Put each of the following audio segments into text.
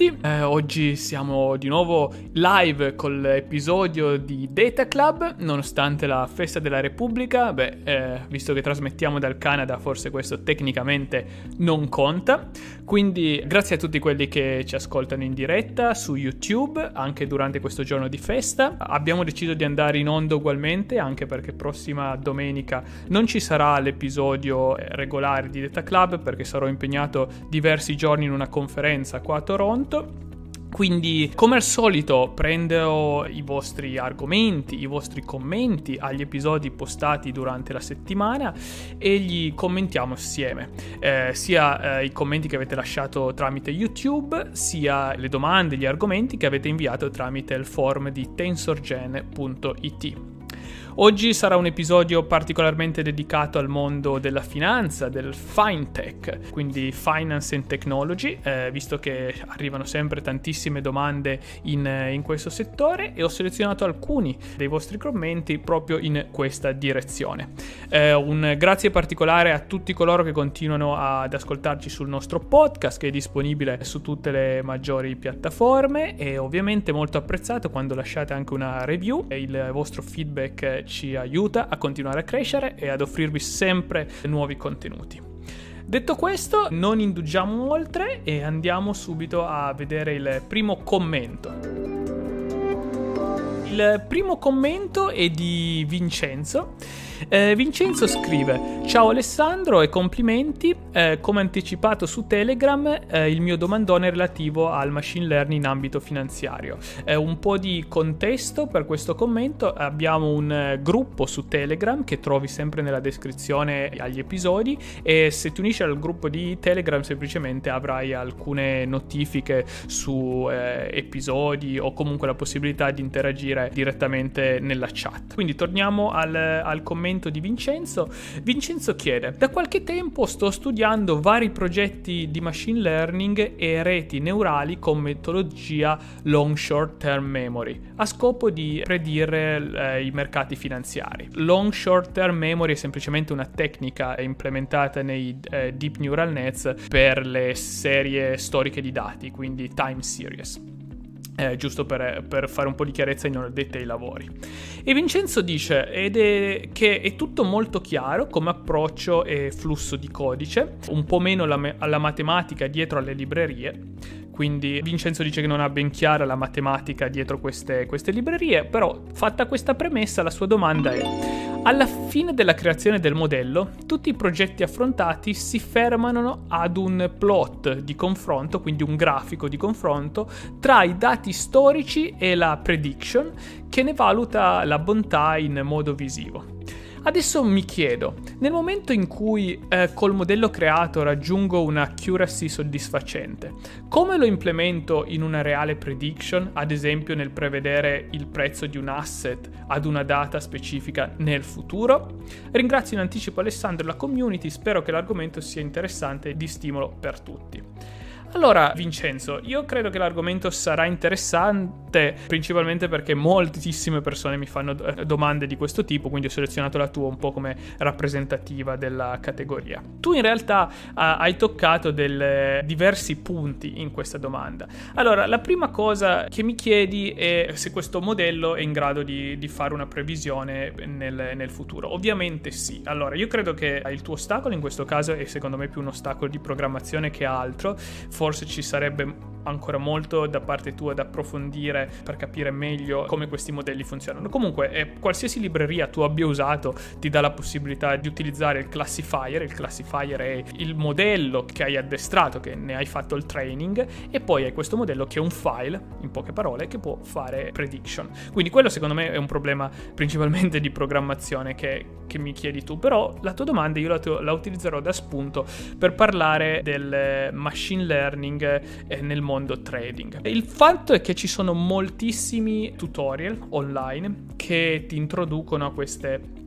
Eh, oggi siamo di nuovo live con l'episodio di Data Club, nonostante la festa della Repubblica. Beh, eh, visto che trasmettiamo dal Canada, forse questo tecnicamente non conta. Quindi grazie a tutti quelli che ci ascoltano in diretta su YouTube, anche durante questo giorno di festa. Abbiamo deciso di andare in onda ugualmente, anche perché prossima domenica non ci sarà l'episodio regolare di Data Club perché sarò impegnato diversi giorni in una conferenza qua a Toronto. Quindi, come al solito, prendo i vostri argomenti, i vostri commenti agli episodi postati durante la settimana e li commentiamo assieme. Eh, sia eh, i commenti che avete lasciato tramite YouTube, sia le domande, gli argomenti che avete inviato tramite il forum di tensorgen.it. Oggi sarà un episodio particolarmente dedicato al mondo della finanza, del fintech, quindi finance and technology, eh, visto che arrivano sempre tantissime domande in, in questo settore e ho selezionato alcuni dei vostri commenti proprio in questa direzione. Eh, un grazie particolare a tutti coloro che continuano ad ascoltarci sul nostro podcast che è disponibile su tutte le maggiori piattaforme e ovviamente molto apprezzato quando lasciate anche una review e il vostro feedback ci aiuta a continuare a crescere e ad offrirvi sempre nuovi contenuti. Detto questo, non indugiamo oltre e andiamo subito a vedere il primo commento. Il primo commento è di Vincenzo eh, Vincenzo scrive: Ciao Alessandro e complimenti. Eh, come anticipato su Telegram, eh, il mio domandone è relativo al machine learning in ambito finanziario. un po' di contesto per questo commento: abbiamo un eh, gruppo su Telegram che trovi sempre nella descrizione agli episodi. E se ti unisci al gruppo di Telegram, semplicemente avrai alcune notifiche su eh, episodi o comunque la possibilità di interagire direttamente nella chat. Quindi torniamo al, al commento commento di Vincenzo. Vincenzo chiede: Da qualche tempo sto studiando vari progetti di machine learning e reti neurali con metodologia long short term memory a scopo di predire eh, i mercati finanziari. Long short term memory è semplicemente una tecnica implementata nei eh, deep neural nets per le serie storiche di dati, quindi time series eh, giusto per, per, fare un po' di chiarezza in addetti ai lavori. E Vincenzo dice ed è che è tutto molto chiaro come approccio e flusso di codice, un po' meno la, alla matematica dietro alle librerie. Quindi Vincenzo dice che non ha ben chiara la matematica dietro queste, queste librerie, però fatta questa premessa la sua domanda è alla fine della creazione del modello, tutti i progetti affrontati si fermano ad un plot di confronto, quindi un grafico di confronto, tra i dati storici e la prediction che ne valuta la bontà in modo visivo. Adesso mi chiedo, nel momento in cui eh, col modello creato raggiungo una accuracy soddisfacente, come lo implemento in una reale prediction, ad esempio nel prevedere il prezzo di un asset ad una data specifica nel futuro? Ringrazio in anticipo Alessandro e la community, spero che l'argomento sia interessante e di stimolo per tutti. Allora, Vincenzo, io credo che l'argomento sarà interessante principalmente perché moltissime persone mi fanno eh, domande di questo tipo, quindi ho selezionato la tua un po' come rappresentativa della categoria. Tu in realtà hai toccato del, diversi punti in questa domanda. Allora, la prima cosa che mi chiedi è se questo modello è in grado di, di fare una previsione nel, nel futuro. Ovviamente sì. Allora, io credo che il tuo ostacolo in questo caso è secondo me più un ostacolo di programmazione che altro forse ci sarebbe ancora molto da parte tua da approfondire per capire meglio come questi modelli funzionano. Comunque, eh, qualsiasi libreria tu abbia usato ti dà la possibilità di utilizzare il classifier. Il classifier è il modello che hai addestrato, che ne hai fatto il training, e poi hai questo modello che è un file, in poche parole, che può fare prediction. Quindi quello secondo me è un problema principalmente di programmazione che, che mi chiedi tu, però la tua domanda io la, la utilizzerò da spunto per parlare del machine learning eh, nel mondo trading. Il fatto è che ci sono moltissimi tutorial online che ti introducono a queste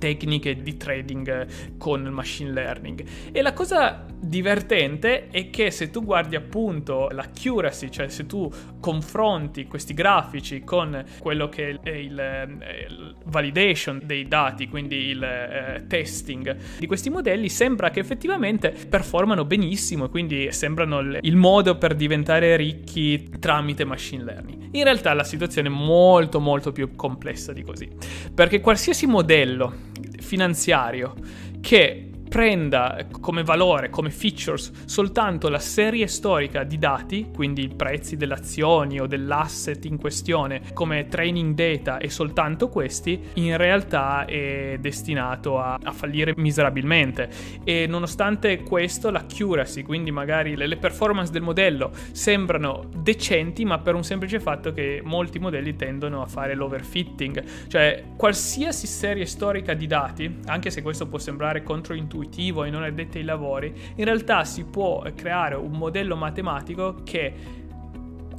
tecniche di trading con il machine learning. E la cosa divertente è che se tu guardi appunto l'accuracy, cioè se tu confronti questi grafici con quello che è il, il validation dei dati, quindi il eh, testing di questi modelli, sembra che effettivamente performano benissimo e quindi sembrano il modo per diventare ricchi tramite machine learning. In realtà la situazione è molto molto più complessa di così, perché qualsiasi modello finanziario che prenda come valore, come features, soltanto la serie storica di dati, quindi i prezzi delle azioni o dell'asset in questione, come training data e soltanto questi, in realtà è destinato a, a fallire miserabilmente. E nonostante questo, l'accuracy, quindi magari le, le performance del modello, sembrano decenti, ma per un semplice fatto che molti modelli tendono a fare l'overfitting, cioè qualsiasi serie storica di dati, anche se questo può sembrare controintuitivo, intuitivo e non addetti ai lavori, in realtà si può creare un modello matematico che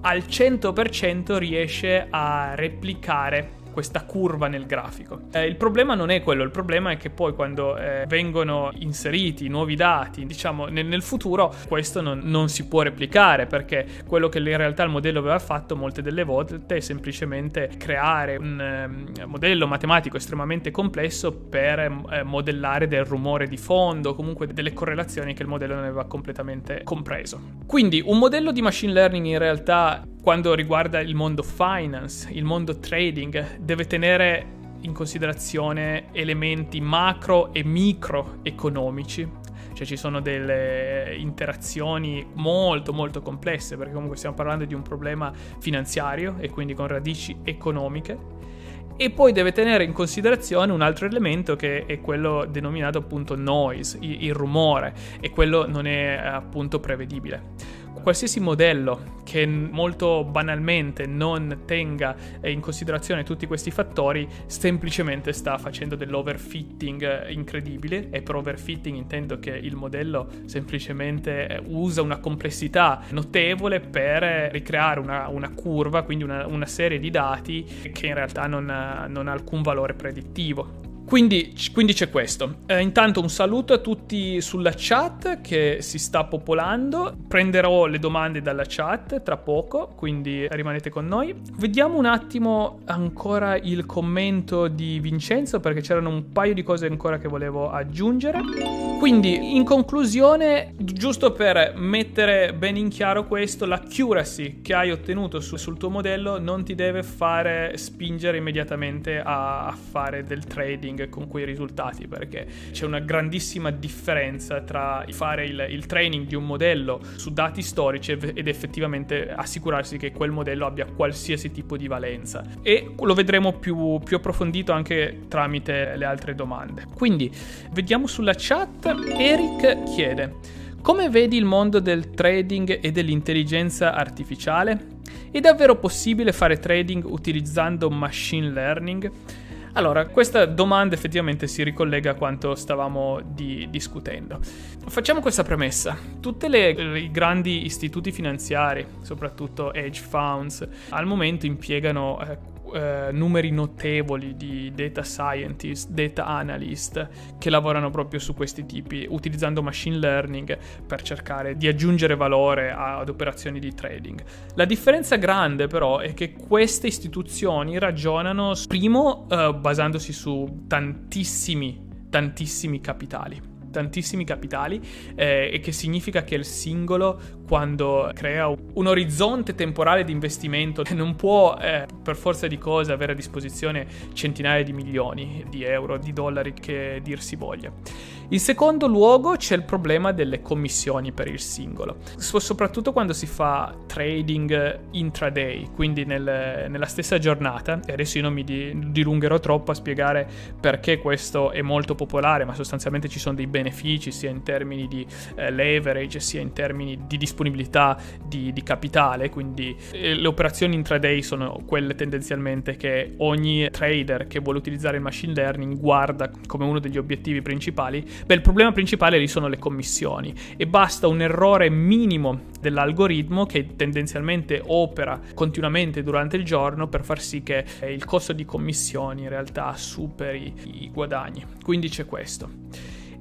al 100% riesce a replicare questa curva nel grafico. Eh, il problema non è quello, il problema è che poi quando eh, vengono inseriti nuovi dati, diciamo nel, nel futuro, questo non, non, si può replicare perché quello che in realtà il modello aveva fatto molte delle volte è semplicemente creare un um, modello matematico estremamente complesso per eh, modellare del rumore di fondo, comunque delle correlazioni che il modello non aveva completamente compreso. Quindi un modello di machine learning in realtà quando riguarda il mondo finance, il mondo trading, deve tenere in considerazione elementi macro e microeconomici. Cioè ci sono delle interazioni molto molto complesse perché comunque stiamo parlando di un problema finanziario e quindi con radici economiche. E poi deve tenere in considerazione un altro elemento che è quello denominato appunto noise, il rumore, e quello non è appunto prevedibile qualsiasi modello che molto banalmente non tenga in considerazione tutti questi fattori semplicemente sta facendo dell'overfitting incredibile e per overfitting intendo che il modello semplicemente eh, usa una complessità notevole per ricreare una, una curva, quindi una, una, serie di dati che in realtà non ha, non ha alcun valore predittivo. Quindi, quindi, c'è questo. Eh, intanto un saluto a tutti sulla chat che si sta popolando. Prenderò le domande dalla chat tra poco, quindi rimanete con noi. Vediamo un attimo ancora il commento di Vincenzo perché c'erano un paio di cose ancora che volevo aggiungere. Quindi, in conclusione, giusto per mettere ben in chiaro questo, l'accuracy che hai ottenuto su, sul tuo modello non ti deve fare spingere immediatamente a, a fare del trading con quei risultati perché c'è una grandissima differenza tra fare il, il training di un modello su dati storici ed effettivamente assicurarsi che quel modello abbia qualsiasi tipo di valenza e lo vedremo più, più approfondito anche tramite le altre domande. Quindi vediamo sulla chat, Eric chiede come vedi il mondo del trading e dell'intelligenza artificiale? È davvero possibile fare trading utilizzando machine learning? Allora, questa domanda effettivamente si ricollega a quanto stavamo di- discutendo. Facciamo questa premessa. Tutti i grandi istituti finanziari, soprattutto hedge funds, al momento impiegano eh, eh, numeri notevoli di data scientist, data analyst che lavorano proprio su questi tipi, utilizzando machine learning per cercare di aggiungere valore ad operazioni di trading. La differenza grande però è che queste istituzioni ragionano primo eh, basandosi su tantissimi, tantissimi capitali tantissimi capitali eh, e che significa che il singolo quando crea un orizzonte temporale di investimento non può eh, per forza di cose avere a disposizione centinaia di milioni di euro, di dollari che dir si voglia. In secondo luogo c'è il problema delle commissioni per il singolo, soprattutto quando si fa trading intraday, quindi nel, nella stessa giornata, e adesso io non mi dilungherò troppo a spiegare perché questo è molto popolare, ma sostanzialmente ci sono dei benefici sia in termini di eh, leverage sia in termini di disponibilità disponibilità di, di capitale, quindi eh, le operazioni intraday sono quelle tendenzialmente che ogni trader che vuole utilizzare il machine learning guarda come uno degli obiettivi principali. Beh, il problema principale lì sono le commissioni e basta un errore minimo dell'algoritmo che tendenzialmente opera continuamente durante il giorno per far sì che eh, il costo di commissioni in realtà superi i guadagni. Quindi c'è questo.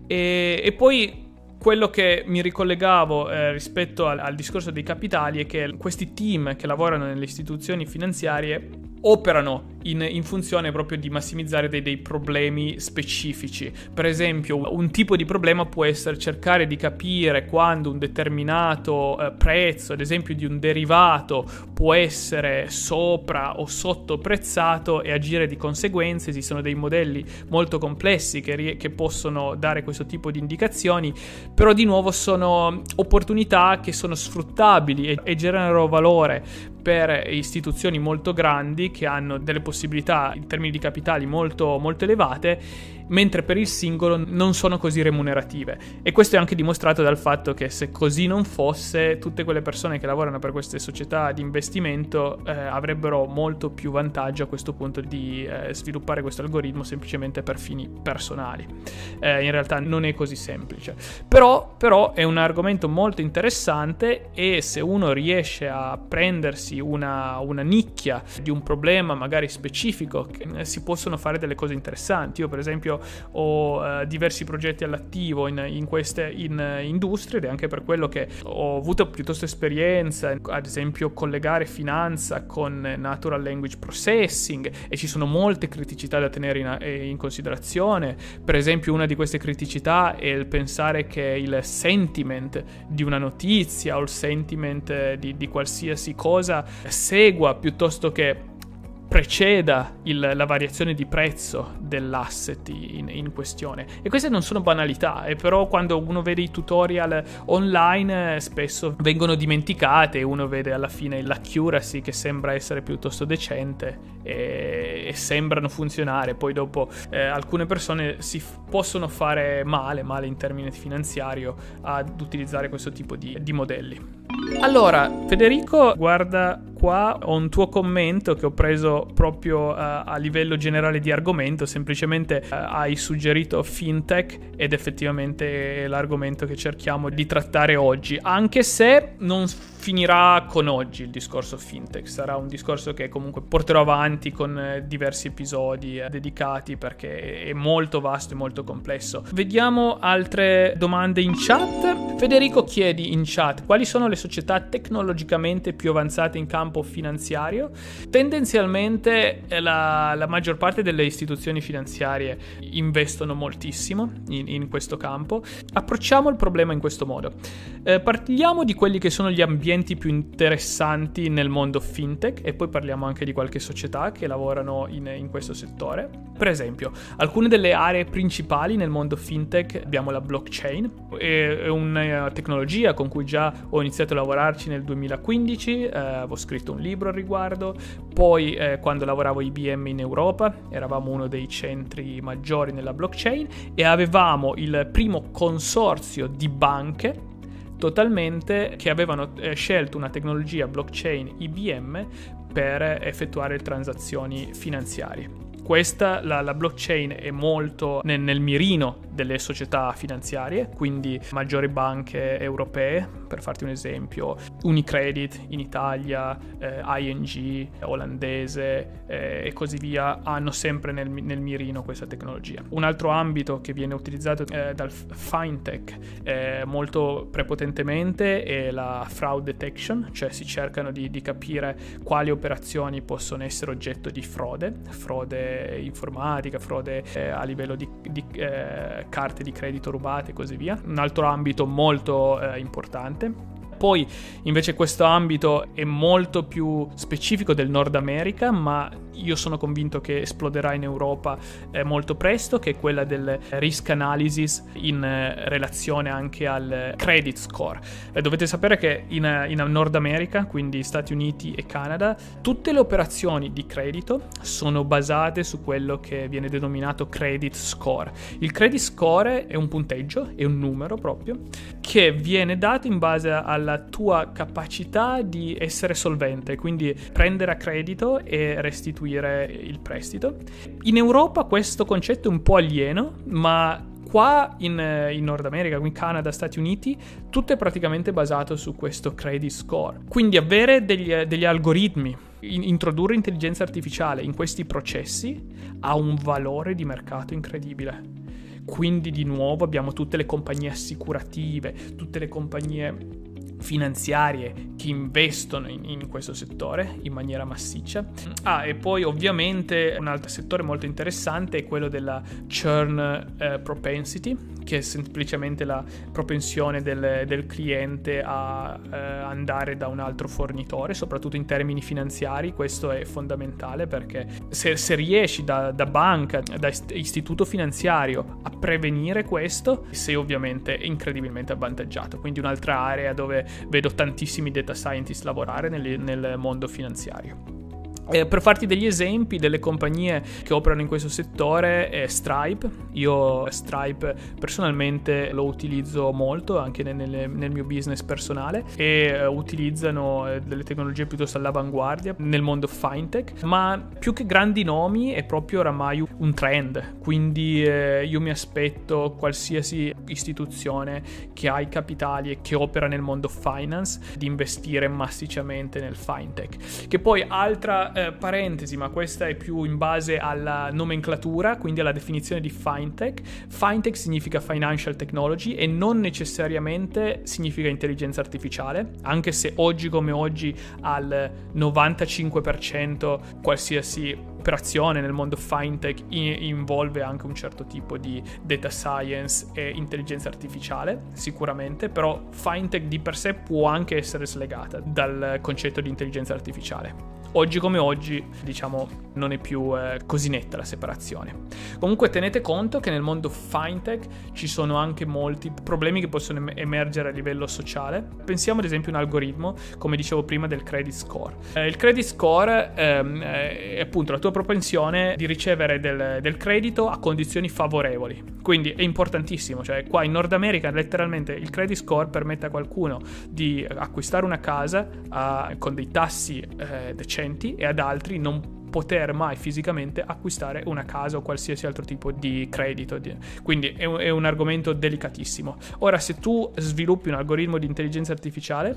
E, e poi quello che mi ricollegavo eh, rispetto al, al, discorso dei capitali è che questi team che lavorano nelle istituzioni finanziarie operano in, in, funzione proprio di massimizzare dei, dei, problemi specifici. Per esempio, un tipo di problema può essere cercare di capire quando un determinato eh, prezzo, ad esempio di un derivato, può essere sopra o sottoprezzato e agire di conseguenza. Esistono dei modelli molto complessi che, che possono dare questo tipo di indicazioni, però di nuovo sono opportunità che sono sfruttabili e, e generano valore per istituzioni molto grandi che hanno delle possibilità in termini di capitali molto, molto elevate mentre per il singolo non sono così remunerative. E questo è anche dimostrato dal fatto che se così non fosse, tutte quelle persone che lavorano per queste società di investimento eh, avrebbero molto più vantaggio a questo punto di eh, sviluppare questo algoritmo semplicemente per fini personali. Eh, in realtà non è così semplice. Però, però è un argomento molto interessante e se uno riesce a prendersi una, una nicchia di un problema magari specifico, eh, si possono fare delle cose interessanti. Io per esempio ho eh, diversi progetti all'attivo in, in queste in, uh, industrie ed è anche per quello che ho avuto piuttosto esperienza, ad esempio collegare finanza con natural language processing e ci sono molte criticità da tenere in, eh, in considerazione. Per esempio una di queste criticità è il pensare che il sentiment di una notizia o il sentiment di, di qualsiasi cosa segua piuttosto che preceda il, la variazione di prezzo dell'asset in, in, questione. E queste non sono banalità, e però quando uno vede i tutorial online eh, spesso vengono dimenticate uno vede alla fine l'accuracy che sembra essere piuttosto decente e, e sembrano funzionare. Poi dopo eh, alcune persone si f- possono fare male, male in termini finanziario, ad utilizzare questo tipo di, di modelli. Allora, Federico, guarda qua, ho un tuo commento che ho preso proprio uh, a livello generale di argomento, semplicemente uh, hai suggerito fintech ed effettivamente è l'argomento che cerchiamo di trattare oggi, anche se non finirà con oggi il discorso fintech, sarà un discorso che comunque porterò avanti con eh, diversi episodi eh, dedicati perché è molto vasto e molto complesso. Vediamo altre domande in chat. Federico chiedi in chat quali sono le società tecnologicamente più avanzate in campo finanziario. Tendenzialmente eh, la, la maggior parte delle istituzioni finanziarie investono moltissimo in, in questo campo. Approcciamo il problema in questo modo. Eh, parliamo di quelli che sono gli ambienti ambienti più interessanti nel mondo fintech e poi parliamo anche di qualche società che lavorano in, in questo settore. Per esempio, alcune delle aree principali nel mondo fintech abbiamo la blockchain, è una tecnologia con cui già ho iniziato a lavorarci nel 2015, eh, avevo scritto un libro al riguardo, poi eh, quando lavoravo IBM in Europa eravamo uno dei centri maggiori nella blockchain e avevamo il primo consorzio di banche totalmente che avevano eh, scelto una tecnologia blockchain IBM per effettuare transazioni finanziarie. Questa, la, la blockchain, è molto nel, nel mirino delle società finanziarie, quindi maggiori banche europee, per farti un esempio, Unicredit in Italia, eh, ING olandese eh, e così via, hanno sempre nel, nel, mirino questa tecnologia. Un altro ambito che viene utilizzato eh, dal fintech eh, molto prepotentemente è la fraud detection, cioè si cercano di, di capire quali operazioni possono essere oggetto di frode, frode informatica, frode eh, a livello di, di eh, carte di credito rubate e così via. Un altro ambito molto eh, importante. Poi invece questo ambito è molto più specifico del Nord America, ma io sono convinto che esploderà in Europa eh, molto presto, che è quella del risk analysis in eh, relazione anche al credit score. Eh, dovete sapere che in, in, Nord America, quindi Stati Uniti e Canada, tutte le operazioni di credito sono basate su quello che viene denominato credit score. Il credit score è un punteggio, è un numero proprio, che viene dato in base alla nella tua capacità di essere solvente, quindi prendere a credito e restituire il prestito. In Europa questo concetto è un po' alieno, ma qua in, in, Nord America, in Canada, Stati Uniti, tutto è praticamente basato su questo credit score. Quindi avere degli, degli algoritmi, in, introdurre intelligenza artificiale in questi processi ha un valore di mercato incredibile. Quindi di nuovo abbiamo tutte le compagnie assicurative, tutte le compagnie finanziarie che investono in, in, questo settore in maniera massiccia. Ah, e poi ovviamente un altro settore molto interessante è quello della churn eh, propensity, che è semplicemente la propensione del, del cliente a eh, andare da un altro fornitore, soprattutto in termini finanziari. Questo è fondamentale perché se, se riesci da, da banca, da istituto finanziario a prevenire questo, sei ovviamente incredibilmente avvantaggiato. Quindi un'altra area dove vedo tantissimi data scientist lavorare nel, nel mondo finanziario. Eh, per farti degli esempi delle compagnie che operano in questo settore è Stripe. Io Stripe personalmente lo utilizzo molto anche nel, nel mio business personale e uh, utilizzano uh, delle tecnologie piuttosto all'avanguardia nel mondo fintech, ma più che grandi nomi è proprio oramai un trend. Quindi uh, io mi aspetto qualsiasi istituzione che ha i capitali e che opera nel mondo finance di investire massicciamente nel fintech. Che poi altra eh, parentesi, ma questa è più in base alla nomenclatura, quindi alla definizione di fintech. Fintech significa financial technology e non necessariamente significa intelligenza artificiale, anche se oggi come oggi al 95% qualsiasi operazione nel mondo fintech involve anche un certo tipo di data science e intelligenza artificiale, sicuramente, però fintech di per sé può anche essere slegata dal concetto di intelligenza artificiale oggi come oggi, diciamo, non è più eh, così netta la separazione. Comunque tenete conto che nel mondo fintech ci sono anche molti problemi che possono emergere a livello sociale. Pensiamo ad esempio a un algoritmo, come dicevo prima, del credit score. Eh, il credit score ehm, è appunto la tua propensione di ricevere del, del, credito a condizioni favorevoli. Quindi è importantissimo, cioè qua in Nord America letteralmente il credit score permette a qualcuno di acquistare una casa a, con dei tassi eh, decenti decenti e ad altri non poter mai fisicamente acquistare una casa o qualsiasi altro tipo di credito. Quindi è un, è un argomento delicatissimo. Ora, se tu sviluppi un algoritmo di intelligenza artificiale,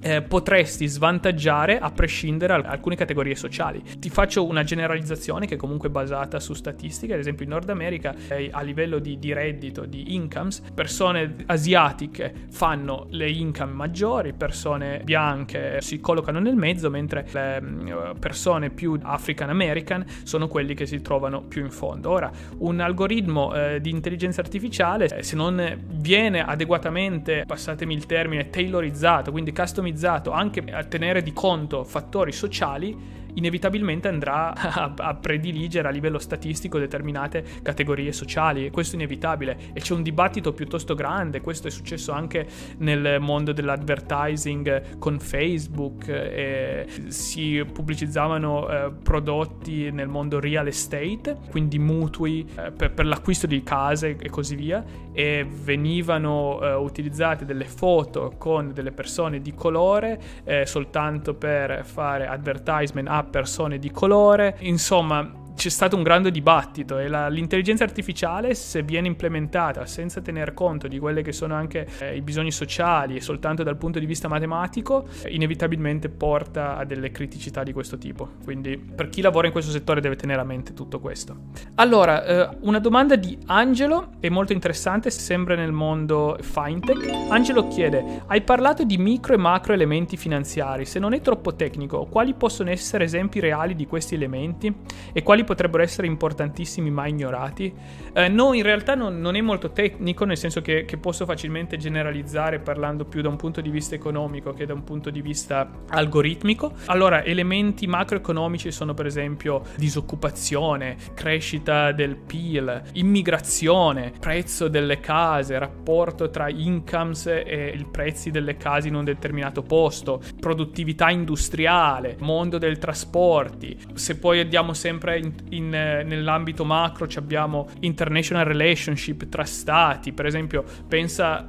eh, potresti svantaggiare a prescindere da alcune categorie sociali. Ti faccio una generalizzazione che è comunque basata su statistiche, ad esempio in Nord America eh, a livello di, di, reddito, di incomes, persone asiatiche fanno le income maggiori, persone bianche si collocano nel mezzo, mentre le mm, persone più African American sono quelli che si trovano più in fondo. Ora, un algoritmo eh, di intelligenza artificiale, eh, se non viene adeguatamente, passatemi il termine, tailorizzato, quindi customizzato, customizzato anche a tenere di conto fattori sociali inevitabilmente andrà a, a, prediligere a livello statistico determinate categorie sociali e questo è inevitabile e c'è un dibattito piuttosto grande, questo è successo anche nel mondo dell'advertising con Facebook, eh, si pubblicizzavano eh, prodotti nel mondo real estate, quindi mutui eh, per, per, l'acquisto di case e così via e venivano eh, utilizzate delle foto con delle persone di colore eh, soltanto per fare advertisement a persone di colore, insomma c'è stato un grande dibattito e la, l'intelligenza artificiale, se viene implementata senza tener conto di quelli che sono anche eh, i bisogni sociali e soltanto dal punto di vista matematico, eh, inevitabilmente porta a delle criticità di questo tipo. Quindi per chi lavora in questo settore deve tenere a mente tutto questo. Allora, eh, una domanda di Angelo è molto interessante, sempre nel mondo fintech. Angelo chiede, hai parlato di micro e macro elementi finanziari, se non è troppo tecnico, quali possono essere esempi reali di questi elementi e quali potrebbero essere importantissimi ma ignorati. Eh, no, in realtà non, non, è molto tecnico, nel senso che, che, posso facilmente generalizzare parlando più da un punto di vista economico che da un punto di vista algoritmico. Allora, elementi macroeconomici sono per esempio disoccupazione, crescita del PIL, immigrazione, prezzo delle case, rapporto tra incomes e i prezzi delle case in un determinato posto, produttività industriale, mondo del trasporti. Se poi andiamo sempre in, in, nell'ambito macro abbiamo international relationship tra stati, per esempio pensa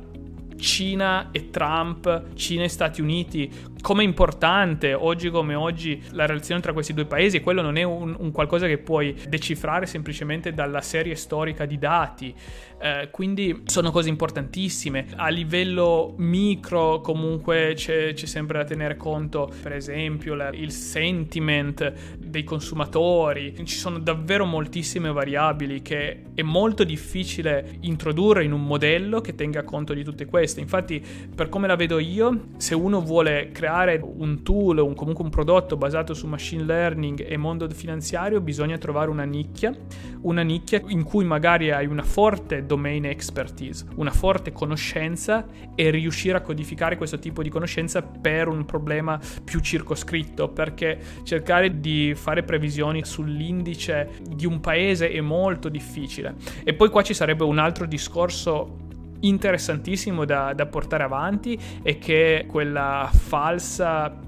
Cina e Trump, Cina e Stati Uniti, come importante oggi come oggi la relazione tra questi due paesi e quello non è un, un qualcosa che puoi decifrare semplicemente dalla serie storica di dati. Eh, quindi sono cose importantissime. A livello micro comunque c'è, c'è sempre da tenere conto, per esempio, la, il sentiment dei consumatori. Ci sono davvero moltissime variabili che è molto difficile introdurre in un modello che tenga conto di tutte queste. Infatti, per come la vedo io, se uno vuole creare un tool o comunque un prodotto basato su machine learning e mondo finanziario, bisogna trovare una nicchia, una nicchia in cui magari hai una forte domain expertise, una forte conoscenza e riuscire a codificare questo tipo di conoscenza per un problema più circoscritto, perché cercare di fare previsioni sull'indice di un paese è molto difficile. E poi qua ci sarebbe un altro discorso interessantissimo da, da portare avanti e che quella falsa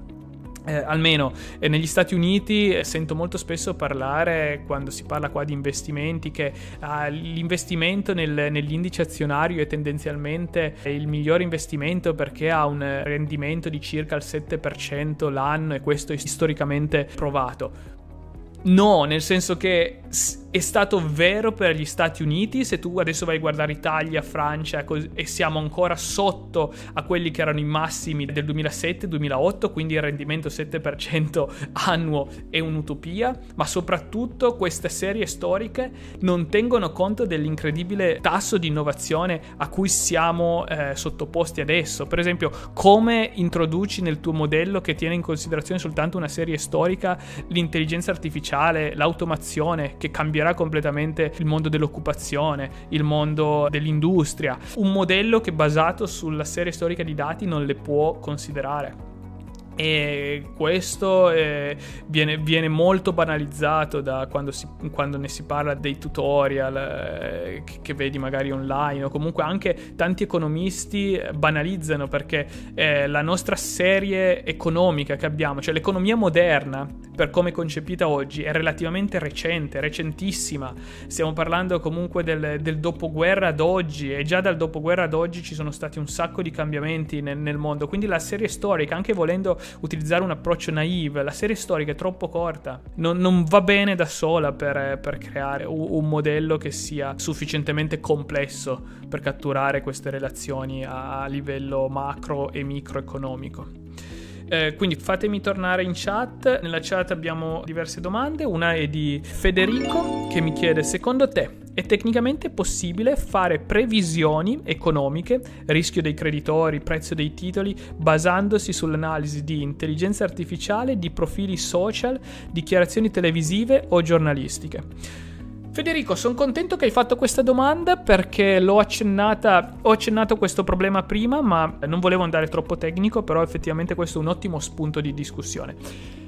eh, almeno eh, negli Stati Uniti eh, sento molto spesso parlare, quando si parla qua di investimenti, che ah, l'investimento nel, nell'indice azionario è tendenzialmente il migliore investimento perché ha un rendimento di circa il 7% l'anno e questo è storicamente provato. No, nel senso che è stato vero per gli Stati Uniti, se tu adesso vai a guardare Italia, Francia e siamo ancora sotto a quelli che erano i massimi del 2007-2008, quindi il rendimento 7% annuo è un'utopia, ma soprattutto queste serie storiche non tengono conto dell'incredibile tasso di innovazione a cui siamo eh, sottoposti adesso. Per esempio, come introduci nel tuo modello che tiene in considerazione soltanto una serie storica l'intelligenza artificiale, l'automazione che cambia cambierà completamente il mondo dell'occupazione, il mondo dell'industria. Un modello che basato sulla serie storica di dati non le può considerare. E questo eh, viene, viene, molto banalizzato da quando, si, quando, ne si parla dei tutorial eh, che, che, vedi magari online o comunque anche tanti economisti banalizzano perché eh, la nostra serie economica che abbiamo, cioè l'economia moderna per come è concepita oggi è relativamente recente, recentissima. Stiamo parlando comunque del, del dopoguerra ad oggi e già dal dopoguerra ad oggi ci sono stati un sacco di cambiamenti nel, nel mondo. Quindi la serie storica, anche volendo utilizzare un approccio naive, la serie storica è troppo corta, non, non va bene da sola per, per creare un, un modello che sia sufficientemente complesso per catturare queste relazioni a livello macro e microeconomico. Eh, quindi fatemi tornare in chat. Nella chat abbiamo diverse domande. Una è di Federico che mi chiede: Secondo te è tecnicamente possibile fare previsioni economiche, rischio dei creditori, prezzo dei titoli, basandosi sull'analisi di intelligenza artificiale, di profili social, dichiarazioni televisive o giornalistiche? Federico, sono contento che hai fatto questa domanda perché l'ho accennata, ho accennato questo problema prima, ma non volevo andare troppo tecnico, però effettivamente questo è un ottimo spunto di discussione.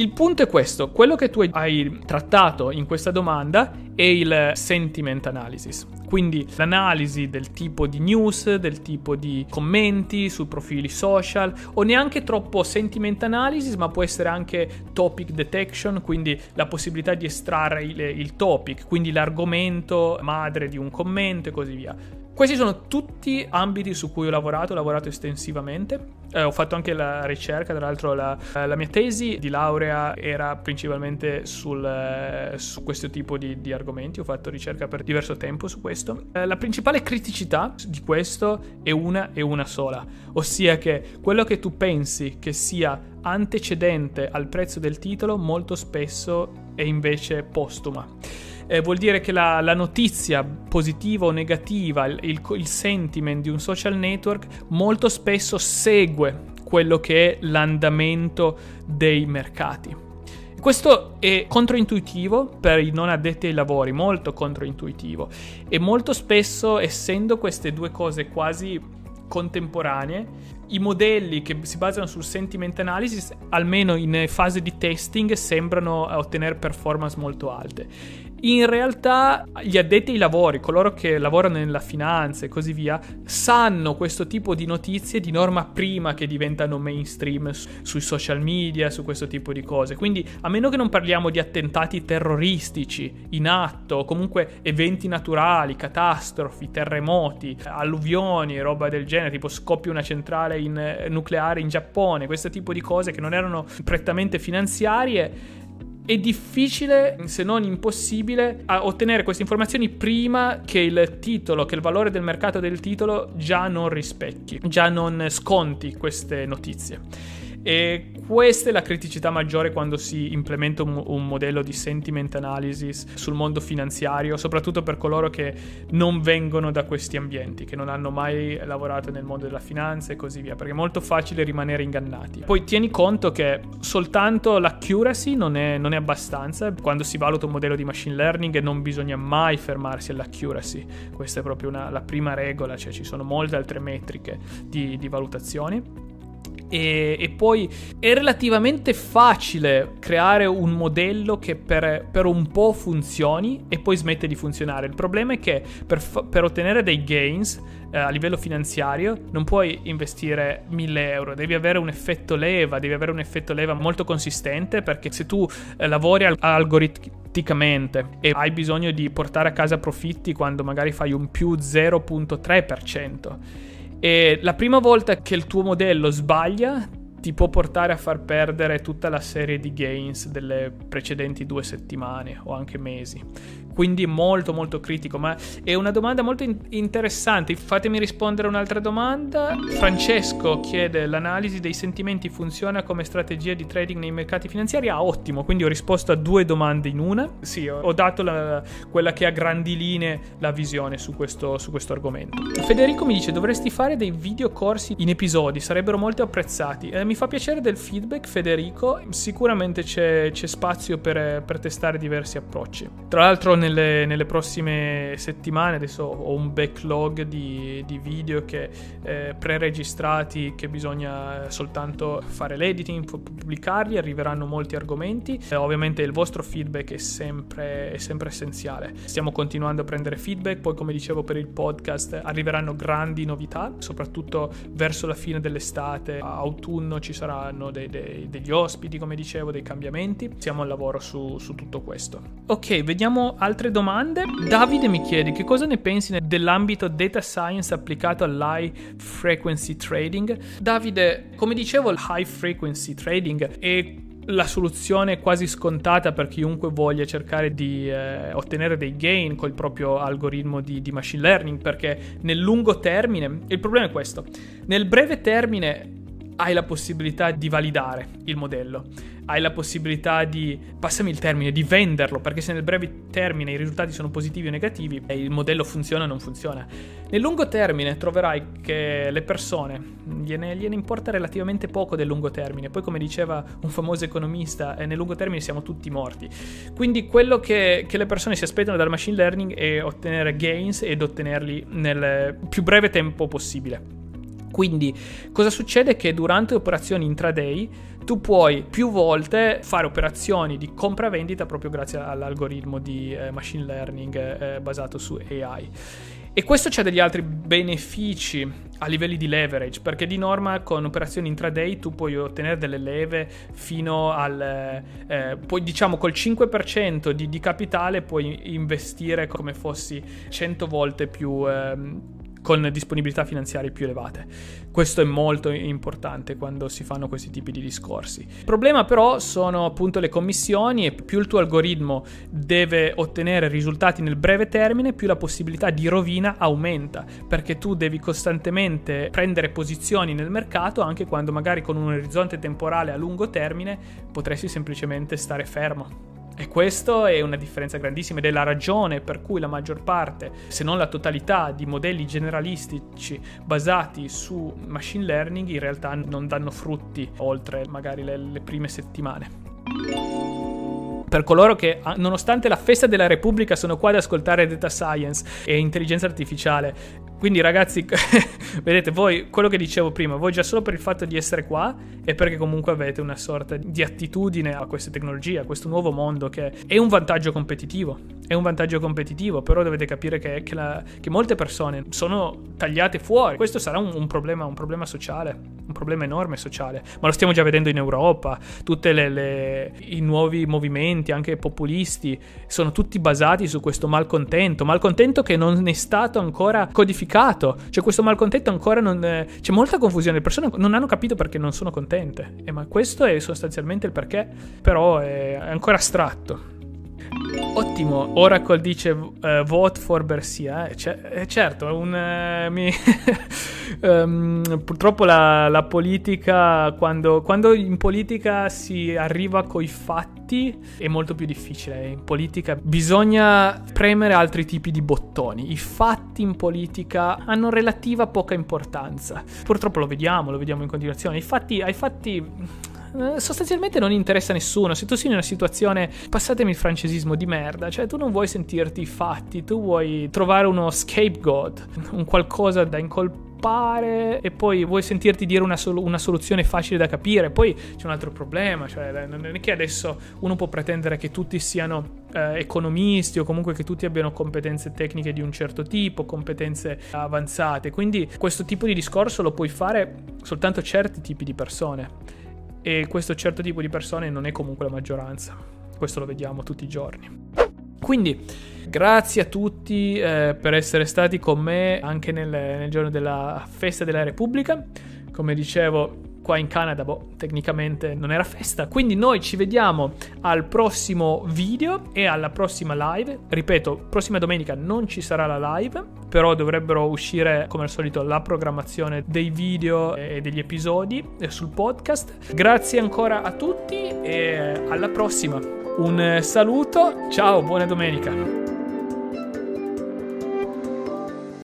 Il punto è questo, quello che tu hai trattato in questa domanda è il sentiment analysis, quindi l'analisi del tipo di news, del tipo di commenti sui profili social o neanche troppo sentiment analysis, ma può essere anche topic detection, quindi la possibilità di estrarre il, il topic, quindi l'argomento madre di un commento e così via. Questi sono tutti ambiti su cui ho lavorato, ho lavorato estensivamente. Eh, ho fatto anche la ricerca, tra l'altro la, la mia tesi di laurea era principalmente sul, eh, su questo tipo di, di, argomenti, ho fatto ricerca per diverso tempo su questo. Eh, la principale criticità di questo è una e una sola, ossia che quello che tu pensi che sia antecedente al prezzo del titolo molto spesso è invece postuma eh, vuol dire che la, la, notizia positiva o negativa, il, il, il sentiment di un social network molto spesso segue quello che è l'andamento dei mercati. Questo è controintuitivo per i non addetti ai lavori, molto controintuitivo. E molto spesso, essendo queste due cose quasi contemporanee, i modelli che si basano sul sentiment analysis, almeno in fase di testing, sembrano ottenere performance molto alte. In realtà gli addetti ai lavori, coloro che lavorano nella finanza e così via, sanno questo tipo di notizie di norma prima che diventano mainstream sui social media, su questo tipo di cose. Quindi, a meno che non parliamo di attentati terroristici in atto, comunque eventi naturali, catastrofi, terremoti, alluvioni e roba del genere, tipo scoppia una centrale in, eh, nucleare in Giappone, questo tipo di cose che non erano prettamente finanziarie, è difficile, se non impossibile, ottenere queste informazioni prima che il titolo, che il valore del mercato del titolo già non rispecchi, già non sconti queste notizie. E questa è la criticità maggiore quando si implementa un, un, modello di sentiment analysis sul mondo finanziario, soprattutto per coloro che non vengono da questi ambienti, che non hanno mai lavorato nel mondo della finanza e così via, perché è molto facile rimanere ingannati. Poi tieni conto che soltanto l'accuracy non è, non è abbastanza, quando si valuta un modello di machine learning non bisogna mai fermarsi all'accuracy, questa è proprio una, la prima regola, cioè ci sono molte altre metriche di, di valutazioni. E, e, poi è relativamente facile creare un modello che per, per, un po' funzioni e poi smette di funzionare. Il problema è che per, per ottenere dei gains eh, a livello finanziario non puoi investire 1000 euro, devi avere un effetto leva, devi avere un effetto leva molto consistente perché se tu eh, lavori al- algoritmicamente e hai bisogno di portare a casa profitti quando magari fai un più 0.3%, e la prima volta che il tuo modello sbaglia ti può portare a far perdere tutta la serie di gains delle precedenti due settimane o anche mesi quindi molto molto critico, ma è una domanda molto in- interessante. Fatemi rispondere un'altra domanda. Francesco chiede l'analisi dei sentimenti funziona come strategia di trading nei mercati finanziari? Ah, ottimo, quindi ho risposto a due domande in una. Sì, ho, dato la, quella che a grandi linee la visione su questo, su questo argomento. Federico mi dice dovresti fare dei video corsi in episodi, sarebbero molto apprezzati. Eh, mi fa piacere del feedback Federico, sicuramente c'è, c'è spazio per, per testare diversi approcci. Tra l'altro nel nelle, nelle, prossime settimane. Adesso ho un backlog di, di video che, eh, pre-registrati che bisogna soltanto fare l'editing, pubblicarli. Arriveranno molti argomenti. Eh, ovviamente il vostro feedback è sempre, è sempre essenziale. Stiamo continuando a prendere feedback. Poi, come dicevo, per il podcast arriveranno grandi novità, soprattutto verso la fine dell'estate. A autunno ci saranno dei, dei, degli ospiti, come dicevo, dei cambiamenti. Siamo al lavoro su, su tutto questo. Ok, vediamo altre altre domande. Davide mi chiede che cosa ne pensi dell'ambito data science applicato all'high frequency trading. Davide, come dicevo, il high frequency trading è la soluzione quasi scontata per chiunque voglia cercare di eh, ottenere dei gain col proprio algoritmo di, di, machine learning perché nel lungo termine il problema è questo nel breve termine hai la possibilità di validare il modello hai la possibilità di, passami il termine, di venderlo, perché se nel breve termine i risultati sono positivi o negativi, il modello funziona o non funziona. Nel lungo termine troverai che le persone gliene, gliene, importa relativamente poco del lungo termine, poi come diceva un famoso economista, eh, nel lungo termine siamo tutti morti. Quindi quello che, che le persone si aspettano dal machine learning è ottenere gains ed ottenerli nel più breve tempo possibile. Quindi cosa succede? Che durante operazioni intraday tu puoi più volte fare operazioni di compra-vendita proprio grazie all'algoritmo di eh, machine learning eh, basato su AI. E questo c'ha degli altri benefici a livelli di leverage, perché di norma con operazioni intraday tu puoi ottenere delle leve fino al, eh, poi diciamo col 5% di, di, capitale puoi investire come fossi 100 volte più... Eh, con disponibilità finanziarie più elevate. Questo è molto importante quando si fanno questi tipi di discorsi. Il problema però sono appunto le commissioni e più il tuo algoritmo deve ottenere risultati nel breve termine, più la possibilità di rovina aumenta, perché tu devi costantemente prendere posizioni nel mercato anche quando magari con un orizzonte temporale a lungo termine potresti semplicemente stare fermo. E questa è una differenza grandissima ed è la ragione per cui la maggior parte, se non la totalità, di modelli generalistici basati su machine learning in realtà non danno frutti oltre magari le, le prime settimane. Per coloro che, nonostante la festa della Repubblica, sono qua ad ascoltare data science e intelligenza artificiale, quindi ragazzi, vedete, voi, quello che dicevo prima, voi già solo per il fatto di essere qua è perché comunque avete una sorta di attitudine a queste tecnologie, a questo nuovo mondo che è un vantaggio competitivo. È un vantaggio competitivo, però dovete capire che, che, la, che molte persone sono tagliate fuori. Questo sarà un, un, problema, un, problema, sociale, un problema enorme sociale, ma lo stiamo già vedendo in Europa. Tutti i nuovi movimenti, anche populisti, sono tutti basati su questo malcontento, malcontento che non è stato ancora codificato. Cioè questo malcontento ancora non... È, c'è molta confusione, le persone non hanno capito perché non sono contente. Eh, ma questo è sostanzialmente il perché, però è ancora astratto. Ottimo, Oracle dice uh, vote for Bersia, eh, c- eh, certo, un, uh, mi um, purtroppo la, la politica, quando, quando, in politica si arriva coi fatti è molto più difficile, in politica bisogna premere altri tipi di bottoni, i fatti in politica hanno relativa poca importanza, purtroppo lo vediamo, lo vediamo in continuazione, i fatti, ai fatti sostanzialmente non interessa a nessuno. Se tu sei in una situazione, passatemi il francesismo di merda, cioè tu non vuoi sentirti fatti, tu vuoi trovare uno scapegoat, un qualcosa da incolpare e poi vuoi sentirti dire una, sol- una, soluzione facile da capire. Poi c'è un altro problema, cioè non è che adesso uno può pretendere che tutti siano eh, economisti o comunque che tutti abbiano competenze tecniche di un certo tipo, competenze avanzate. Quindi questo tipo di discorso lo puoi fare soltanto certi tipi di persone e questo certo tipo di persone non è comunque la maggioranza. Questo lo vediamo tutti i giorni. Quindi, grazie a tutti eh, per essere stati con me anche nel, nel giorno della festa della Repubblica. Come dicevo, qua in Canada, boh, tecnicamente non era festa. Quindi noi ci vediamo al prossimo video e alla prossima live. Ripeto, prossima domenica non ci sarà la live, però dovrebbero uscire come al solito la programmazione dei video e degli episodi sul podcast. Grazie ancora a tutti e alla prossima. Un saluto, ciao, buona domenica.